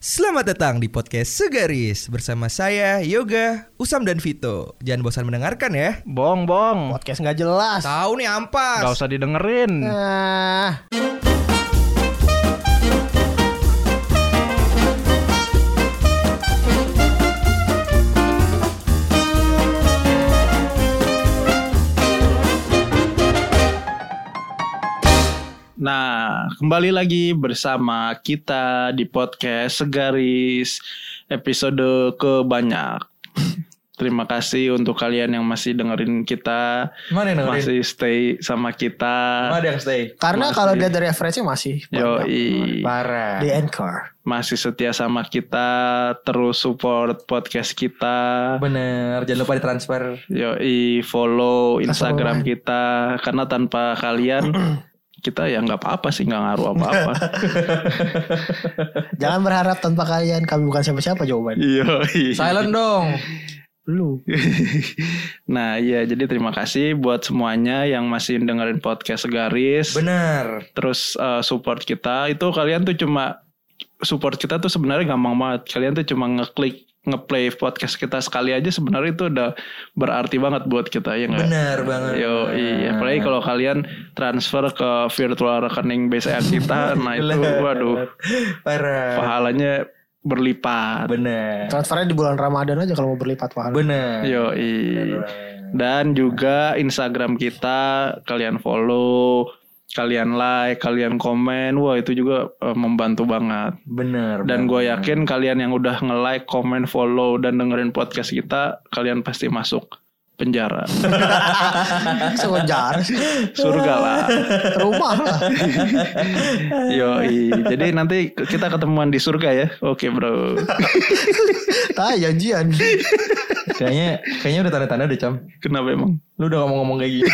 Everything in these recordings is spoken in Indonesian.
Selamat datang di podcast Segaris bersama saya Yoga, Usam dan Vito. Jangan bosan mendengarkan ya. Bong, bong. Podcast nggak jelas. Tahu nih ampas. Gak usah didengerin. Nah, Nah, kembali lagi bersama kita di podcast Segaris episode kebanyak. Terima kasih untuk kalian yang masih dengerin kita, Mana yang dengerin? masih stay sama kita. Mana yang stay? karena Masih. kalau dia dari referensi masih Yo. Parah. di Anchor. masih setia sama kita, terus support podcast kita. Bener, jangan lupa ditransfer. Yo, follow Instagram kita karena tanpa kalian kita ya nggak apa-apa sih nggak ngaruh apa-apa. Jangan berharap tanpa kalian kami bukan siapa-siapa jawaban. Yo, Silent dong. Lu. Nah iya jadi terima kasih buat semuanya yang masih dengerin podcast Segaris Bener. Terus uh, support kita Itu kalian tuh cuma Support kita tuh sebenarnya gampang banget Kalian tuh cuma ngeklik Ngeplay podcast kita sekali aja sebenarnya itu udah berarti banget buat kita ya nggak? Bener banget. Yo iya apalagi kalau kalian transfer ke virtual rekening BCA kita Nah itu waduh Parah. pahalanya berlipat Bener. Transfernya di bulan Ramadan aja kalau mau berlipat pahala. Bener. Yo iya Dan juga Instagram kita kalian follow, kalian like, kalian komen, wah itu juga eh, membantu banget. Bener. Dan gue yakin kalian yang udah nge-like, komen, follow dan dengerin podcast kita, kalian pasti masuk penjara, Sewajar sih. surga lah. Rumah lah. Yo, jadi nanti kita ketemuan di surga ya. Oke bro. Ah, janjian. Kayaknya kayaknya udah tanda-tanda deh, Cam. Kenapa emang? Lu udah ngomong-ngomong kayak gini.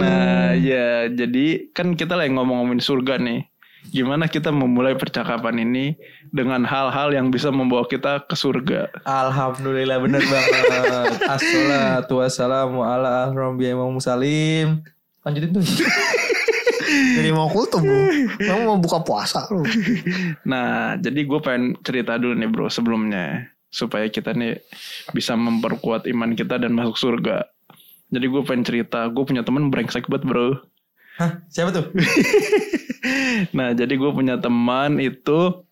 Nah ya, jadi kan kita lagi ngomong-ngomongin surga nih. Gimana kita memulai percakapan ini dengan hal-hal yang bisa membawa kita ke surga. Alhamdulillah bener banget. Assalatu wassalamu ala asrofi imam musalim. Lanjutin tuh. Jadi mau kultum lu. Kamu mau buka puasa lu. Nah, jadi gue pengen cerita dulu nih bro sebelumnya. Supaya kita nih bisa memperkuat iman kita dan masuk surga. Jadi gue pengen cerita, gue punya temen brengsek banget bro. Hah? Siapa tuh? Nah, jadi gue punya teman itu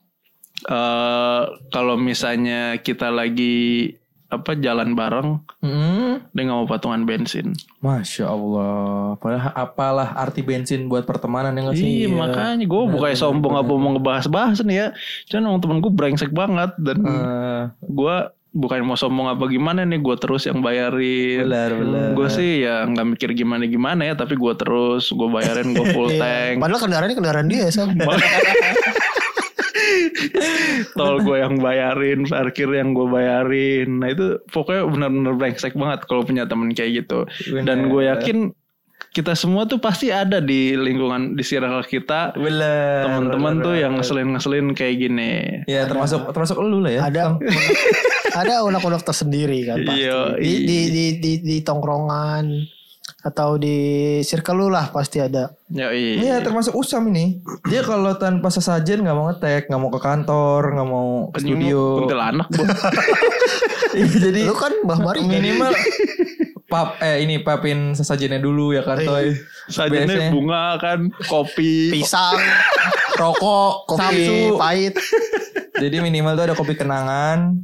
eh kalau misalnya kita lagi apa jalan bareng, Hmm. dia nggak mau patungan bensin. Masya Allah. Padahal apalah arti bensin buat pertemanan ya nggak sih? Iya, makanya gue bukannya sombong apa mau ngebahas-bahas nih ya. Cuman emang temen gue brengsek banget dan Eh, gue bukan mau sombong apa gimana nih, gue terus yang bayarin. belar belar. Gue sih ya nggak mikir gimana gimana ya, tapi gue terus gue bayarin gue full Iya. tank. Padahal kendaraan ini kendaraan dia Sam. tol gue yang bayarin, parkir yang gue bayarin. Nah itu pokoknya benar-benar brengsek banget kalau punya temen kayak gitu. Dan gue yakin kita semua tuh pasti ada di lingkungan di circle kita teman-teman tuh yang ngeselin-ngeselin kayak gini. Ya termasuk termasuk lu lah ya. Ada ada unek-unek tersendiri kan pasti. Iya, Di, di, di, di, di tongkrongan atau di circle lu lah pasti ada. Ya Iya termasuk Usam ini. Dia kalau tanpa sesajen nggak mau ngetek, nggak mau ke kantor, nggak mau ke studio. Kuntilanak. Iya, Jadi Lu kan Mbah Mari kan? minimal pap eh ini papin sesajennya dulu ya kan Toy. Sajennya Biasanya bunga kan, kopi. pisang, rokok, kopi samsu. pahit. Jadi minimal tuh ada kopi kenangan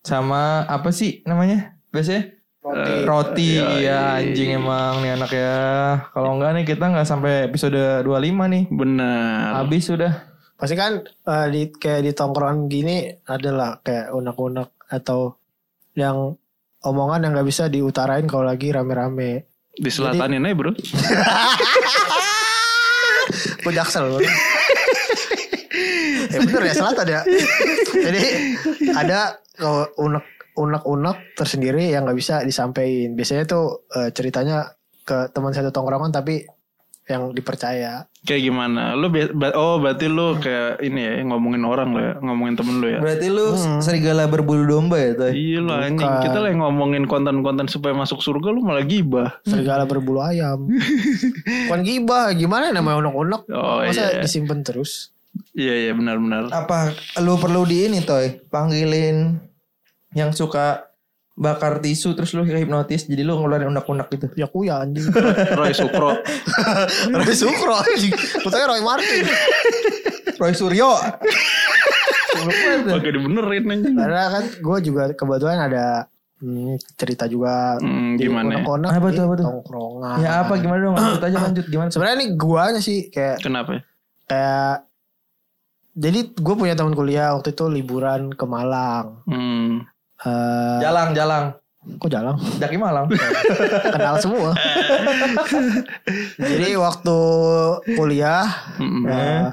sama apa sih namanya? Biasanya Roti. roti Yoi. ya anjing emang nih anak ya. Kalau enggak nih kita nggak sampai episode 25 nih. Benar. Habis sudah. Pasti kan eh, di kayak di tongkrongan gini adalah kayak unek-unek atau yang omongan yang nggak bisa diutarain kalau lagi rame-rame. Di selatanin aja bro. Gue jaksel lu. ya bener ya selatan ya. Jadi ada kalau unek unek-unek tersendiri yang nggak bisa disampaikan. Biasanya tuh eh, ceritanya ke teman satu tongkrongan tapi yang dipercaya. Kayak gimana? Lu oh berarti lu kayak ini ya ngomongin orang lo ya, ngomongin temen lu ya. Berarti lu serigala berbulu domba ya, Toy? Iya lah anjing. Kita lagi ngomongin konten-konten supaya masuk surga lu malah gibah. Serigala berbulu ayam. Bukan gibah, gimana namanya unek-unek. Oh, Masa iya. disimpan terus? Iya iya benar-benar. Apa lu perlu di ini, Toy? Panggilin yang suka bakar tisu terus lu hipnotis jadi lu ngeluarin unek-unek gitu. Ya kuya anjing. Roy Sukro. Roy Sukro anjing. Kutanya Roy Martin. Roy Suryo. Oke dibenerin anjing. Karena kan gue juga kebetulan ada hmm, cerita juga Hmm, gimana ya? unek-unek Apa tuh, apa tuh? tongkrongan. ya apa gimana dong? Lanjut aja lanjut gimana? Sebenarnya nih guanya sih kayak Kenapa ya? kayak jadi gue punya teman kuliah waktu itu liburan ke Malang. Hmm. Eh, Jalang, jalang. kok jalan? Daki Malang. Kenal semua. jadi waktu kuliah Mm-mm. eh,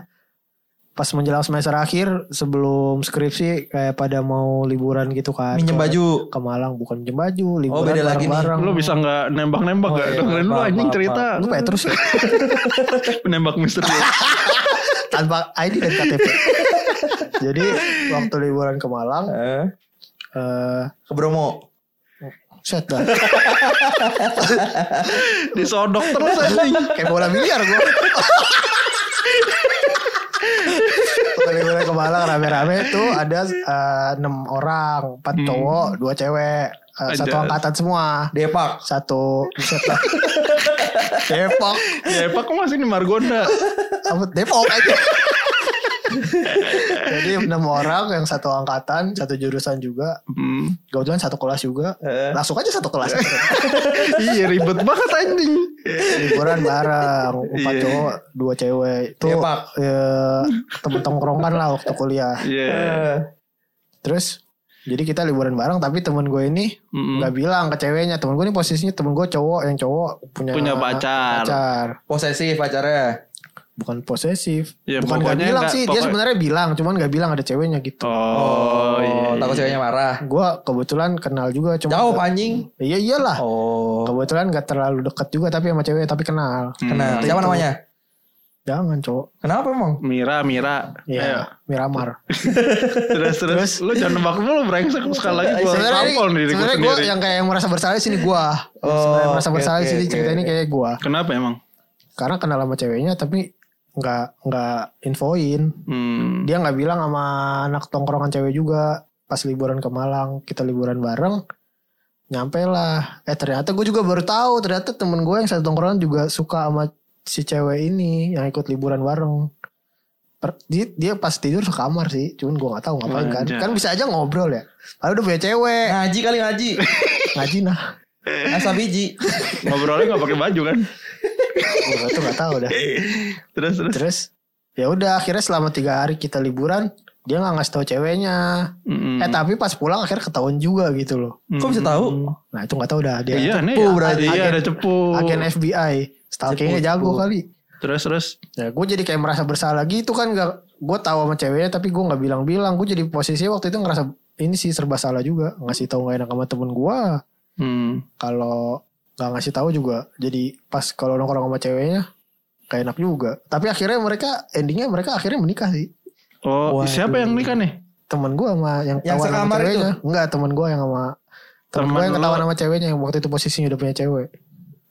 pas menjelang semester akhir sebelum skripsi kayak pada mau liburan gitu kan. Minjem baju. ke Malang bukan minjem baju, liburan beda lagi nih. Lu bisa nggak nembak-nembak Oh, gak? iya, Dengerin lu anjing cerita. Lu Petrus ya? Penembak misterius. tanpa ID dan KTP. Jadi waktu liburan ke Malang, Eh, eh ke Bromo. set dah. Disodok terus anjing. Kayak bola biliar gue. Waktu liburan ke Malang rame-rame tuh ada eh, enam orang, empat Hmm. cowok, dua cewek, Eh, satu angkatan semua. Depak. Satu set dah. Depok, Ya Pak kok masih di Margonda? apa Depok aja. Jadi enam orang yang satu angkatan, satu jurusan juga. Hmm. Kebetulan satu kelas juga. Eh, Langsung aja satu kelas. iya ribet banget anjing. liburan bareng empat Iya. cowok dua cewek itu Iya, Pak. ya, temen tongkrongan lah waktu kuliah Iya. eh, terus jadi kita liburan bareng tapi temen gue ini nggak bilang ke ceweknya temen gue ini posisinya temen gue cowok yang cowok punya Punya pacar. pacar. posesif pacarnya. Bukan posesif Ya, bukan nggak pokoknya bilang nggak- sih dia pokoknya- sebenarnya bilang cuman nggak bilang ada ceweknya gitu Oh, iya. takut ceweknya marah. gue kebetulan kenal juga cuma Jauh anjing. iya iyalah Oh. kebetulan gak terlalu dekat juga tapi sama cewek tapi kenal Hmm. Kenal. Itu. Siapa namanya? jangan cowok Kenapa emang? Mira, Mira. Iya, Miramar. Terus, terus, lu jangan nebak dulu brengsek sekali lagi gua Sebenarnya ini- tampol nih diri gua gue sendiri. yang kayak yang merasa bersalah di sini gue. Oh, Sebenarnya merasa oke, bersalah di oke, sini oke. cerita ini kayak gue. Kenapa emang? Karena kenal sama ceweknya tapi nggak nggak infoin. Hmm. Dia nggak bilang sama anak tongkrongan cewek juga. Pas liburan ke Malang kita liburan bareng. Nyampe lah. Eh ternyata gue juga baru tahu ternyata temen gue yang satu tongkrongan juga suka sama si cewek ini yang ikut liburan bareng. Per- dia, dia pas tidur ke kamar sih, cuman gue nggak tahu ngapain kan. Kan bisa aja ngobrol ya. Lalu udah punya cewek, Ngaji kali ngaji. ngaji nah. Asa biji. Ngobrolnya gak pakai baju kan? Gue tuh gak tahu dah. Terus, terus. Terus ya udah akhirnya selama tiga hari kita liburan dia nggak ngasih tahu ceweknya. Mm-mm. Eh tapi pas pulang akhirnya ketahuan juga gitu loh. Kok bisa tahu? Nah itu nggak tahu dah dia. Iya, nih. cepu berarti. Iya, ada cepu. Agen FBI, stalkingnya Cepu, jago cepu. kali. Terus, terus. Ya gue jadi kayak merasa bersalah gitu kan gak gue tahu sama ceweknya tapi gue nggak bilang-bilang gue jadi posisi waktu itu ngerasa ini sih serba salah juga ngasih tahu nggak enak sama temen gue Hmm. kalau nggak ngasih tahu juga jadi pas kalau nongkrong sama ceweknya kayak enak juga tapi akhirnya mereka endingnya mereka akhirnya menikah sih Oh, Waduh. siapa yang nikah nih? temen gue sama yang Yang sama sekamar itu? ceweknya enggak temen gue yang sama temen Temen gue yang lu. ketahuan sama ceweknya yang waktu itu posisinya udah punya cewek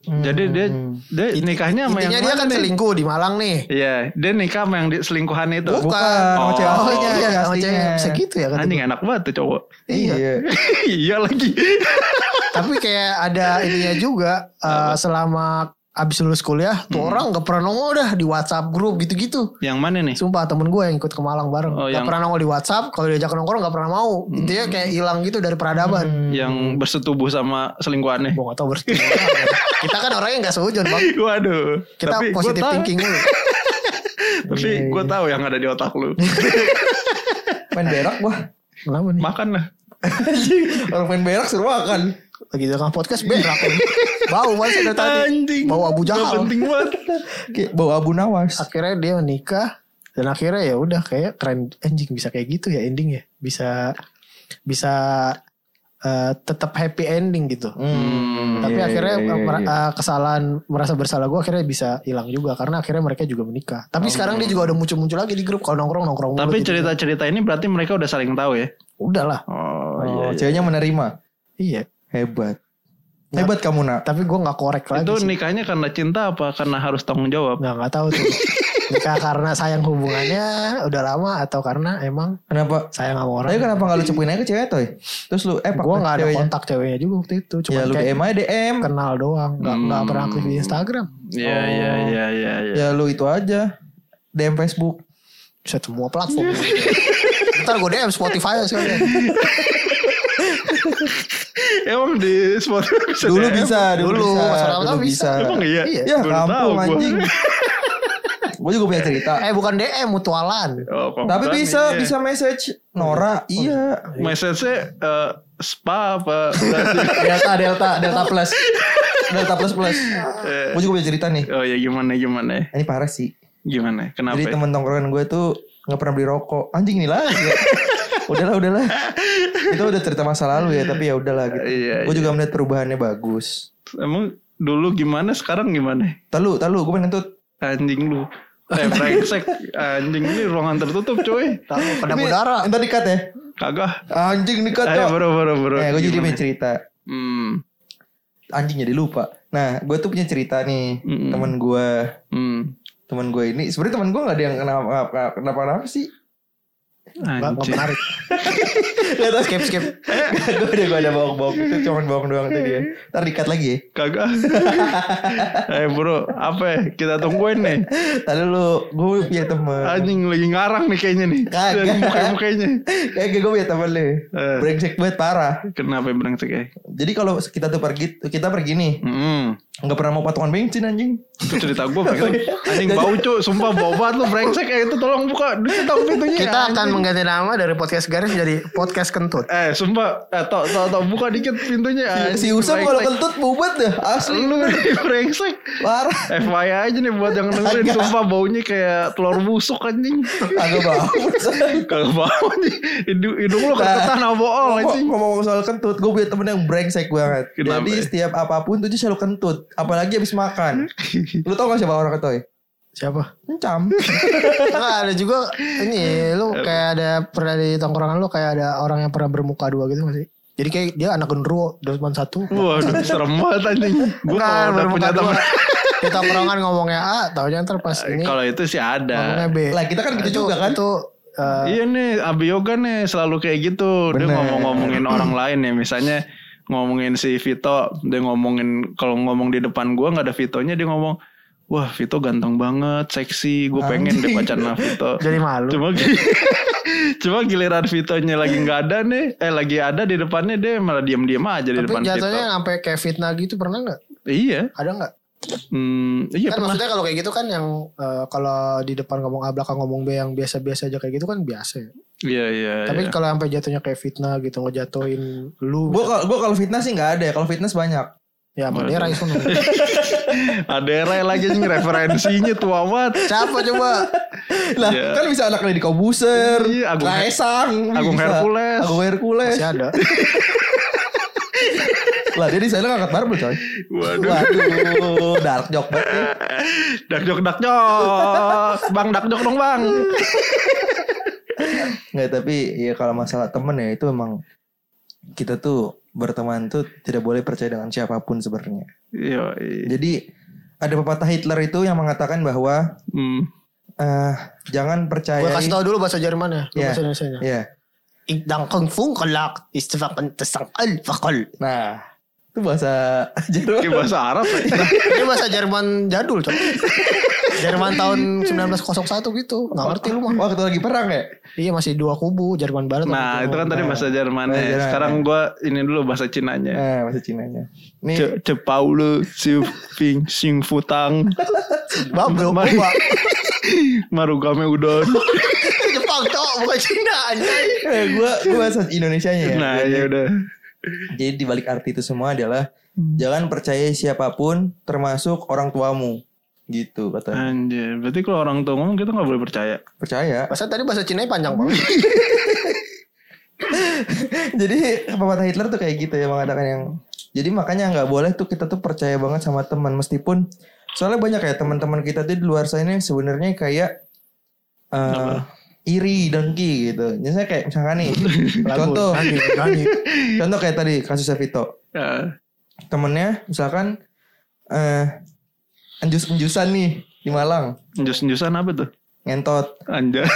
Jadi dia dia nikahnya sama yang intinya dia mana kan nih? selingkuh di Malang nih Iya, dia nikah sama yang di, selingkuhan itu. Bukan, sama Oh. cewek Oh aslinya. iya, sama cewek bisa gitu ya kan Anjing enak banget tuh cowok. Iya. iya lagi. Tapi kayak ada ininya juga eh, selama abis lulus kuliah tuh Hmm. orang gak pernah nongol dah di WhatsApp grup gitu-gitu. yang mana nih? Sumpah temen gue yang ikut ke Malang bareng. Oh, gak yang- pernah nongol di WhatsApp. Kalau diajak nongkrong gak pernah mau. Intinya kayak hilang gitu dari peradaban. Hmm. Yang bersetubuh sama selingkuhannya. Gue gak tau bersetuju. Kita kan orangnya gak seujun bang. Waduh. Kita tapi positive thinking dulu. Tapi Iya, gue iya. tahu yang ada di otak lu. Main berak gua. Kenapa nih? Makan lah. Orang main berak suruh makan. Lagi dalam podcast berak. Bau banget dari tadi. Anjing. Bau Abu Jahal. penting banget. Bau abu nawas. Akhirnya dia menikah. Dan akhirnya ya udah kayak keren anjing bisa kayak gitu ya ending ya. Bisa bisa eh, tetap happy ending gitu. Hmm, Tapi iya, akhirnya iya, eh, iya, mer- iya. kesalahan merasa bersalah gue akhirnya bisa hilang juga karena akhirnya mereka juga menikah. Tapi sekarang dia juga udah muncul-muncul lagi di grup kalau nongkrong nongkrong. Tapi gitu. cerita-cerita ini berarti mereka udah saling tahu ya. udah lah. Oh, Oh, iya. iya. ceweknya menerima. Iya. Hebat. Ya. Hebat kamu nak. Tapi gue nggak korek lagi Itu sih. nikahnya karena cinta apa karena harus tanggung jawab? Nggak nggak tahu tuh. Nikah karena sayang hubungannya udah lama atau karena emang Kenapa? sayang sama orang. Tapi kenapa gak lu cepuin aja ke cewek toy? Terus lu eh gue nggak ada ceweknya. kontak ceweknya juga waktu itu. Cuma Ya lu DM aja DM. kenal doang. Nggak nggak Hmm. pernah aktif di Instagram. Iya Oh. iya iya iya. iya. Ya lu itu aja. DM Facebook. Bisa semua platform. Ntar gue DM Spotify sekalian. Emang di Spotify bisa Dulu DM? bisa, dulu, Dulu, bisa. Dulu bisa. bisa. Emang iya? Iya. Ya kampung gua. anjing. Gue juga punya cerita. Eh bukan DM mutualan. Oh, Tapi bisa, iya. bisa message. Nora, iya. Message-nya eh, spa apa? Delta, Delta, Delta plus. Delta plus plus. Eh, Gue juga punya cerita nih. oh ya gimana gimana? Ini parah sih. Gimana? Kenapa? Jadi temen tongkrongan gue tuh nggak pernah beli rokok. Anjing nih lagi. ya. Udahlah, udahlah. Itu udah cerita masa lalu ya, tapi ya udahlah gitu. Iya, gue iya. juga melihat perubahannya bagus. Emang dulu gimana sekarang gimana? Talu, talu, gue pengen ngentut. Anjing lu. Eh brengsek anjing ini ruangan tertutup coy. Tahu udara. Ntar dikat ya. Kagak. Anjing dikat Ayo kok. bro bro bro. Eh, gue jadi punya cerita. Hmm. Anjing jadi lupa. Nah, gue tuh punya cerita nih. Mm-mm. Temen gue. Hmm. Temen gue ini. Sebenarnya temen gue gak ada yang kenapa kenapa, kenapa sih. Anjing. menarik. Gak tau Skip skip. gue udah gue ada bawang-bawang itu cuman bawang doang tadi ya. Ntar dikat lagi ya. Kagak. eh bro, apa ya? Kita tungguin nih. Tadi lu gue punya temen. Anjing lagi ngarang nih kayaknya nih. Kagak. Dari muka-mukanya. Kayak gue punya temen nih. Eh. Brengsek banget parah. Kenapa brengsek ya? Jadi kalau kita tuh pergi kita pergi nih Hmm. nggak pernah mau patungan bensin anjing. Itu cerita gue brengsek. Anjing bau cu, sumpah bau banget lu brengsek kayak itu tolong buka tutup pintunya. Kita akan. Mengganti nama dari podcast garis jadi podcast kentut. Eh sumpah eh tok tok tok buka dikit pintunya Si Usam kalau kentut bubat dah asli. Lu nih brengsek Parah. FYI aja nih buat yang dengerin Kagak. Sumpah baunya kayak telur busuk anjing Agak bau. Kagak bau nih Hidung, hidung lu keretan sama bool anjing Ngomong soal kentut, gue punya temen yang brengsek banget. Kenapa? Jadi setiap apa pun tuh dia selalu kentut, apalagi habis makan. Lu tau gak siapa orang ketoy? Siapa? Encam. Enggak ada juga ini lu kayak ada pernah di tongkrongan lu kayak ada orang yang pernah bermuka dua gitu gak sih? Jadi kayak dia anak genderuwo cuma satu. Waduh serem banget anjing Gue Bukan, kalau udah punya teman Di tongkrongan ngomongnya A, taunya ntar pas ini Kalau itu sih ngomongnya ada B. lah kita kan gitu juga kan. Itu eh, Iya nih Abi Yoga nih selalu kayak gitu Dia Bener. ngomong-ngomongin orang lain ya Misalnya ngomongin si Vito Dia ngomongin Kalau ngomong di depan gue gak ada Vitonya Dia ngomong Wah Vito ganteng banget Seksi Gue pengen deh pacaran sama Vito jadi malu. Cuma Cuma giliran Vitonya lagi nggak ada nih, eh lagi ada di depannya dia malah diam-diam aja di Tapi depan Vito. jatuhnya sampai kayak fitnah gitu pernah nggak? Iya, Ada nggak? hmm, iya kan pernah. maksudnya kalau kayak gitu kan yang eh, kalau di depan ngomong A belakang ngomong B yang biasa-biasa aja kayak gitu kan biasa ya. Iya iya. Tapi iya. kalau sampai jatuhnya kayak fitnah gitu ngejatuhin lu. Gue kalau gua kalau fitness sih nggak ada ya. Kalau fitness banyak. ya sama dia Raison. Ada Ray lagi nih referensinya tua banget. Siapa coba? Lah Iya. kan bisa anak di Kobuser, Iya, Agung- Kaisang, Agung bisa. Hercules. Agung Hercules. Masih ada. Lah dia di sana ngangkat barbel coy. Waduh. Waduh, dark joke banget nih. Dakjok dakjok. Bang dakjok dong bang. Nggak tapi ya kalau masalah temen ya itu emang kita tuh berteman tuh tidak boleh percaya dengan siapa pun sebenarnya. Iya. Jadi ada pepatah Hitler itu yang mengatakan bahwa Hmm. eh jangan percaya. Gue kasih tau dulu bahasa Jerman ya. Iya. Bahasa Indonesia Ya. Ik dan kung fung kelak istifakan tesang al fakal. Nah, itu bahasa Jerman. Kayak bahasa Arab ya. Ini bahasa Jerman jadul coy. Jerman tahun 1901 gitu. Nggak ngerti lu mah. Waktu lagi perang ya? Iya masih dua kubu Jerman Barat. Nah itu kan tadi bahasa Jerman. Sekarang gua ini dulu bahasa Cinanya. Nah, bahasa Cinanya. Nih, Ce, ce Paule si Ping Sing Futang Bab bro. Mari. Kuba. Marugame Udon. Jepang cok bukan Cina anjay. eh, gua gua bahasa Indonesianya ya. Nah ya udah. Jadi di balik arti itu semua adalah jangan percaya siapa pun termasuk orang tuamu. Gitu katanya. Anjir, berarti kalau orang tua ngomong kita nggak boleh percaya. Percaya. Masa tadi bahasa Cina panjang banget. jadi pepatah Hitler tuh kayak gitu ya mengatakan yang jadi makanya nggak boleh tuh kita tuh percaya banget sama teman meskipun soalnya banyak kayak teman-teman kita tuh di luar sana yang sebenarnya kayak eh iri dengki gitu. Misalnya kayak misalkan nih contoh contoh kayak tadi kasusnya Vito Ya. temennya misalkan eh enjus-enjusan nih di Malang Jus-jusan apa tuh? ngentot Anjay.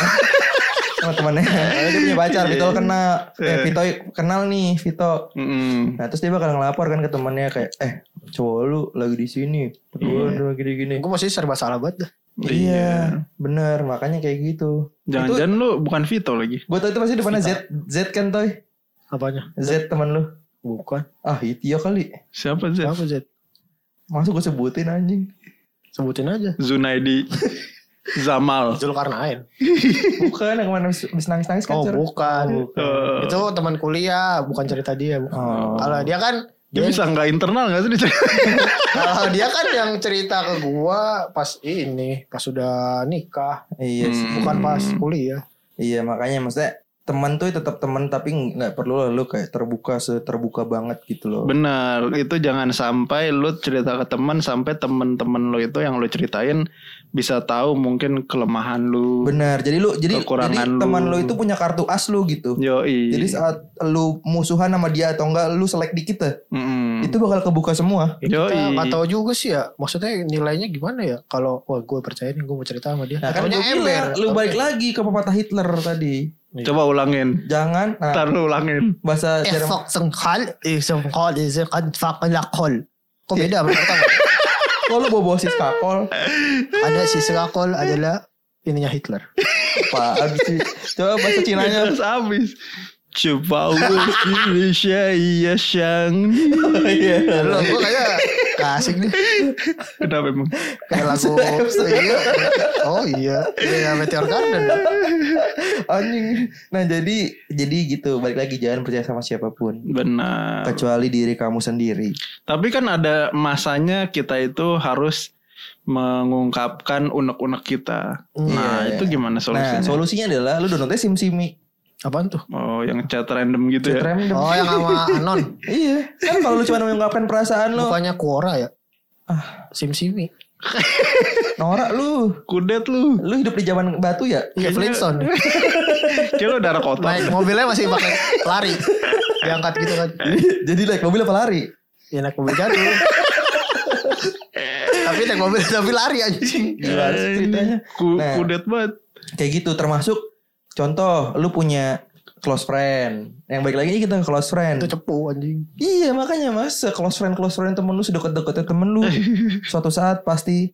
sama temennya dia punya pacar Vito kenal eh, Iya. Vito kenal nih Vito Mm. Nah terus dia bakal ngelapor kan ke temannya kayak eh cowok lu lagi di sini berdua Iya. gini gini. Gue masih serba salah banget dah. Iya, bener makanya kayak gitu. Jangan-jangan lu bukan Vito lagi. Gue tau itu pasti depannya Z Z kan toy Apanya? Z teman lu. Bukan. Ah itu ya kali. Siapa sih? Apa Z? Masuk gue sebutin anjing. Sebutin aja. Zunaidi Zamal. Zulkarnain. Bukan yang ke mana habis habis nangis nangis kan. Oh Cur. bukan. Eh, Itu teman kuliah, bukan cerita dia. bukan. Oh. Kalau dia kan dia bisa nggak internal nggak sih? dia? kalau dia kan yang cerita ke gua pas ini, pas sudah nikah, Iya sih. Hmm. bukan pas kuliah. Iya makanya maksudnya teman tuh tetap teman tapi nggak perlu lah lu kayak terbuka seterbuka banget gitu loh. Benar, itu jangan sampai lu cerita ke teman sampai temen-temen lu itu yang lu ceritain bisa tahu mungkin kelemahan lu. Benar. Jadi lu jadi jadi lu. teman lu itu punya kartu as lu gitu. Yoi. Jadi saat lu musuhan sama dia atau enggak lu selek dikit deh, Mm-mm. itu bakal kebuka semua. Ya, kita tahu juga sih ya. Maksudnya nilainya gimana ya? Kalau wah gue percaya nih gue mau cerita sama dia. Nah, kan gua bilang, lu Oke. balik lagi ke pepatah Hitler tadi. Coba ulangin. Jangan nah, Ntar lu ulangin. bahasa Eh, Jerman. fuck sengkal, eh sengkal, eh sengkal, fakal, Kok beda sama pertama? Kok lu bawa sis kakol? Ada si sekakol adalah ininya Hitler. Pak, abis sih. Coba bahasa Cinanya. Terus habis. Coba Indonesia iya sang Iya. Lu gue kayak gak asik nih. Kenapa emang? Kayak lagu iya. Oh iya. Iya Meteor Garden. Anjing. Nah, jadi jadi gitu. Balik lagi jangan percaya sama siapa pun. Benar. Kecuali diri kamu sendiri. Tapi kan ada masanya kita itu harus mengungkapkan unek-unek kita. Nah, Iya. itu gimana Nah, solusinya? solusinya adalah lu downloadnya SimSimi. Apaan tuh? oh, yang chat random gitu Chat ya. random. Oh yang sama Anon. Iya. Kan kalau lu cuma mengungkapkan perasaan lu, Bukannya Quora ya? Ah, Sim Simi. norak lu. Kudet lu. Lu hidup di zaman batu ya? Iya Flintstone. Kayak lu darah kotor. Naik mobilnya masih pakai lari. Diangkat gitu kan. Jadi naik mobil apa lari? Ya naik mobil jadul. tapi naik mobil tapi lari anjing. Gila sih ceritanya. Ku, Nah. Kudet banget. Kayak gitu termasuk contoh lu punya close friend. Yang baik lagi kita close friend. Itu cepu anjing. Iya makanya mas close friend close friend temen lu sedekat-dekatnya temen lu suatu saat pasti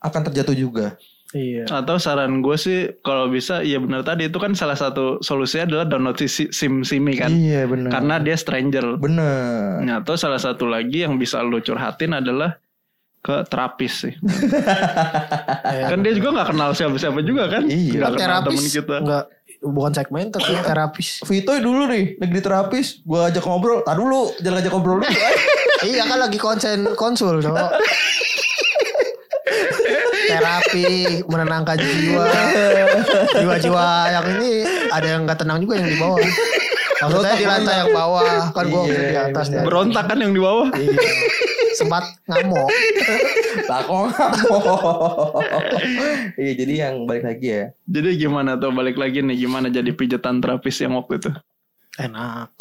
akan terjatuh juga. Iya. Atau saran gue sih kalau bisa ya benar tadi itu kan salah satu solusinya adalah download si- sim simi kan. Iya benar. Karena dia stranger. bener. Nah, atau salah satu lagi yang bisa lu curhatin adalah ke terapis sih. Iya. kan dia juga nggak kenal siapa-siapa juga kan. Iya. Kan kenal terapis temen kita. enggak bukan segmen tapi terapis. Vito dulu nih negeri terapis, gua ajak ngobrol. Tar dulu, jangan ajak ngobrol dulu. iya kan lagi konsen konsul cowok. Terapi menenangkan jiwa. Jiwa-jiwa yang ini ada yang nggak tenang juga yang di bawah. Maksudnya di lantai yang bawah kan gua Iya, di atas nih. Berontak kan yang di bawah. Iya. Sempat ngamuk. Takong. Iya jadi yang balik lagi ya. Jadi gimana tuh balik lagi nih gimana jadi pijetan terapis yang waktu itu? Enak.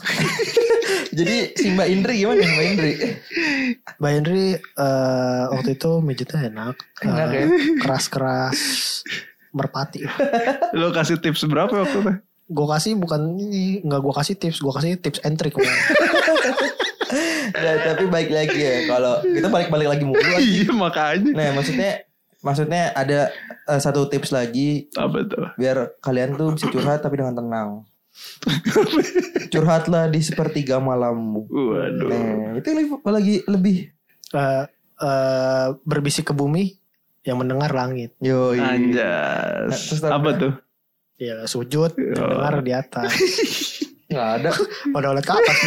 Jadi si Mbak Indri gimana Mbak Indri? Mbak Henry eh, waktu itu mijetnya enak. Enak Eh, ya? Keras-keras merpati. Lo kasih tips berapa waktu itu? Gue kasih bukan ini, nggak gue kasih tips, gue kasih tips and trick. Nah, tapi balik lagi ya kalau kita balik-balik lagi mulu. lagi. Iya makanya. Nah maksudnya maksudnya ada eh, satu tips lagi Apa tuh? biar kalian tuh bisa curhat tapi dengan tenang. Curhatlah di sepertiga malammu. Waduh. Nah, itu lagi lebih Eh, eh, berbisik ke bumi yang mendengar langit. yo Nah, Anjas. terus Apa tuh? Ya sujud, yang dengar di atas. nggak ada. Pada lihat ke atas.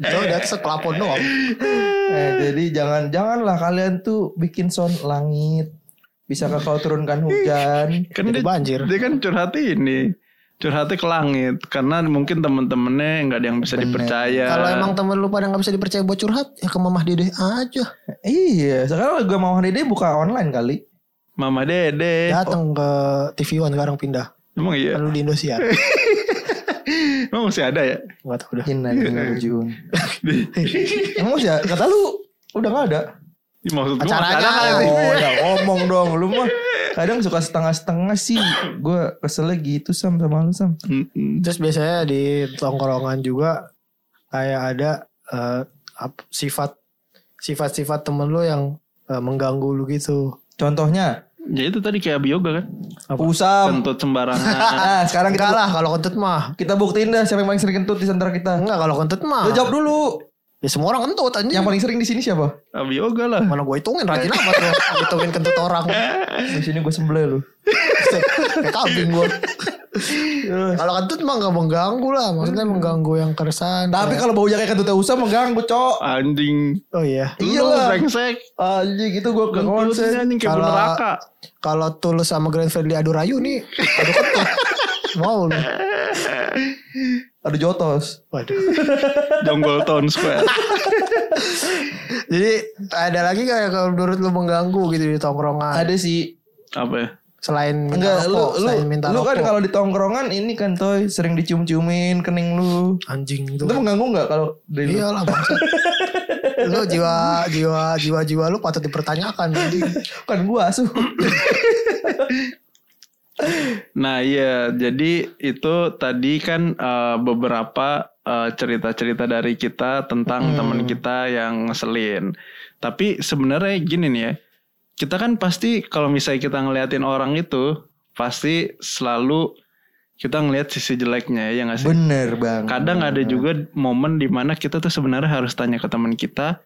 Jauh di atas pelapon doang. Nah, jadi jangan janganlah kalian tuh bikin sound langit. Bisakah kau turunkan hujan? Kan Jadi dia, banjir. dia kan curhat ini. curhatnya ke langit karena mungkin temen-temennya nggak ada yang bisa Bener. dipercaya. Kalau emang temen lu pada nggak bisa dipercaya buat curhat, ya ke mamah dede aja. Iya, sekarang gue mau Dede buka online kali. Mama Dede. Datang ke TV One sekarang pindah. Emang iya. Kan lu di Indosiar. Emang masih ada ya? Gak tau udah. Hina Jun. Emang sih kata lu udah gak ada. Ih, Maksud lu Acaranya. masih ada sih? Oh, ya ngomong dong lu mah. Kadang suka setengah-setengah sih. Gue keselnya gitu Sam sama lu Sam. Mm-mm. Terus biasanya di tongkrongan juga kayak ada eh, ap- sifat sifat-sifat temen lu yang eh, mengganggu lu gitu. Contohnya Ya itu tadi kayak bioga kan. Usam. Kentut sembarangan. Nah, sekarang kita lah kalau kentut mah. kita buktiin dah siapa yang paling sering kentut di antara kita. Enggak kalau kentut mah. Lu jawab dulu. Ya semua orang kentut anjing. Yang paling sering di sini siapa? Ah, bioga lah. Mana gue hitungin rajin amat lu. Hitungin kentut orang. Di sini gue sembelih lu. Kayak kambing gue. Kalau kentut mah gak mengganggu lah. Maksudnya mengganggu yang keresahan. Tapi Kayak- kalau baunya kayak kentutnya Usam mengganggu, Cok. Anjing. Oh iya. Iyalah. Lu brengsek. Anjing itu gue ke Kentutnya konsen. anjing kayak Kalau- neraka. Kalau Tulus sama Grand Fredly adu rayu nih. Adu kentut. Mau lu. Ada jotos. Waduh. Jonggol Town Square. Jadi ada lagi kayak kalau menurut lu mengganggu gitu di tongkrongan. Ada sih. Apa ya? Selain minta Enggak, lu rokok, lu selain minta lu kan rokok. kalau di tongkrongan ini kan toy sering dicium-ciumin kening lu. anjing itu. Itu mengganggu nggak kalau dari lu? Iyalah bangsa. lu jiwa jiwa jiwa jiwa lu patut dipertanyakan anjing. Kan gua asuh. Nah iya, jadi itu tadi kan eh, beberapa eh, cerita-cerita dari kita tentang Hmm. teman kita yang ngeselin. Tapi sebenarnya gini nih ya, kita kan pasti kalau misalnya kita ngeliatin orang itu, pasti selalu kita ngelihat sisi jeleknya ya nggak sih? Bener bang. Kadang ada juga momen di mana kita tuh sebenarnya harus tanya ke teman kita,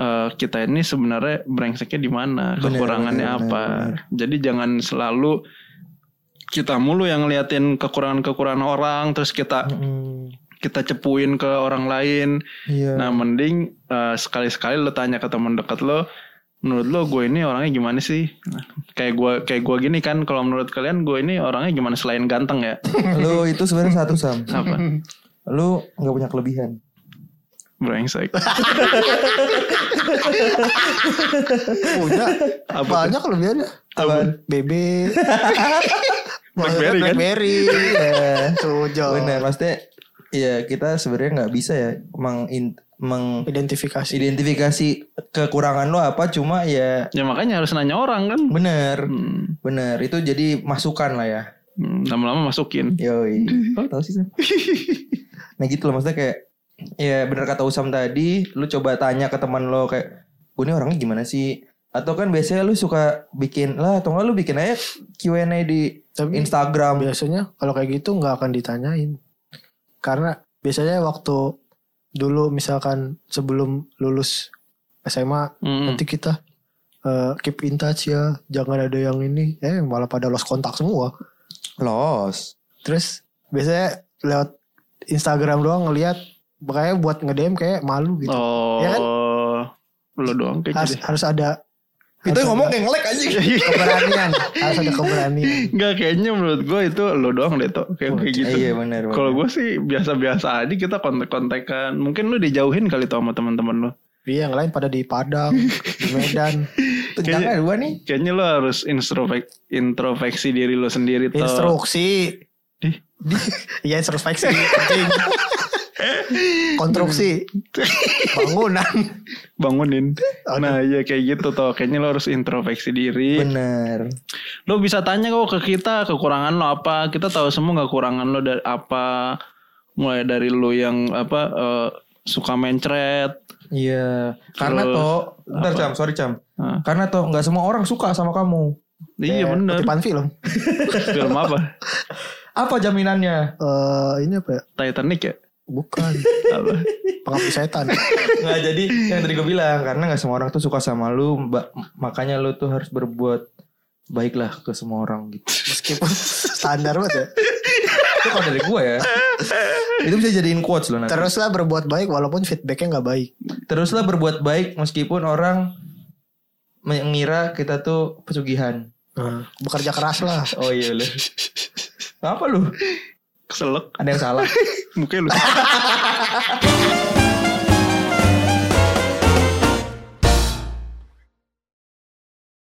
eh, kita ini sebenarnya brengseknya di mana, Bener, kekurangannya bener, apa. bener, Jadi jangan selalu kita mulu yang ngeliatin kekurangan-kekurangan orang, terus kita Mm-mm. kita cepuin ke orang lain. Iya. Nah mending eh, sekali-sekali lo tanya ke teman dekat lo, menurut lo gue ini orangnya gimana sih? Nah, kayak gue kayak gue gini kan, kalau menurut kalian gue ini orangnya gimana selain ganteng ya? lu itu sebenarnya satu sam. Apa? Lu nggak punya kelebihan. Brengsek. Punya Apa banyak kelebihannya. Apaan? BB. Blackberry kan? Blackberry. Tujuh. Bener. Maksudnya ya kita sebenarnya nggak bisa ya meng Identifikasi. mengidentifikasi kekurangan lo apa. Cuma ya Ya makanya harus nanya orang kan. bener. Hmm, Bener. Itu jadi masukan lah ya. hmm, lama-lama masukin. Yoi. Kok tau sih nah gitu loh maksudnya kayak ya bener kata Usam tadi, lu coba tanya ke teman lo kayak gue ini orangnya gimana sih? Atau kan biasanya lu suka bikin lah atau enggak lu bikin aja Q&A di Tapi Instagram. biasanya kalau kayak gitu nggak akan ditanyain. Karena biasanya waktu dulu misalkan sebelum lulus SMA Hmm. nanti kita eh, keep in touch ya, jangan ada yang ini, eh malah pada lost kontak semua. Los. Terus biasanya lewat Instagram doang ngelihat makanya buat nge-DM kayak malu gitu. Oh. Ya kan? Lo doang kayak Harus jadi. harus ada Harus yang ngomong kayak ngelek anjing. keberanian, harus ada keberanian. Enggak kayaknya menurut gue itu lo doang deh toh kayak kayak gitu. Iya bener. bener. Kalau gue sih biasa-biasa aja kita kontak-kontakan. Mungkin lu dijauhin kali tuh sama teman-teman lu. Iya yang lain pada di Padang, di Medan. Jangan dua nih. Kayaknya lu harus introfek introspeksi diri lu sendiri tuh. Instruksi. Di- Iya introspeksi. Konstruksi. Bangunan. bangunin. Nah iya kayak gitu tuh. Kayaknya lo harus introspeksi diri. Bener. Lo bisa tanya kok ke kita kekurangan lo apa. Kita tahu semua kekurangan lo dari apa. Mulai dari lo yang apa eh, suka mencret. Iya. Karena toh, bentar apa? Cam, sorry Cam. Hah? Karena toh nggak semua orang suka sama kamu. Iya bener. Kutipan film. Film apa? Apa jaminannya? Eh ini apa ya? Titanic ya? Bukan. Apa? Pengabdi setan. Nggak jadi yang tadi gue bilang karena nggak semua orang tuh suka sama lu, mbak. Makanya lu tuh harus berbuat baiklah ke semua orang gitu. Meskipun standar banget ya. Itu kalau dari gue ya. Itu bisa jadiin quotes loh nanti. Teruslah berbuat baik walaupun feedbacknya nggak baik. Teruslah berbuat baik meskipun orang mengira kita tuh pesugihan. Nah, bekerja keras lah. Oh iya lu. Apa lu? Keselak. Ada yang salah. Mukanya lu.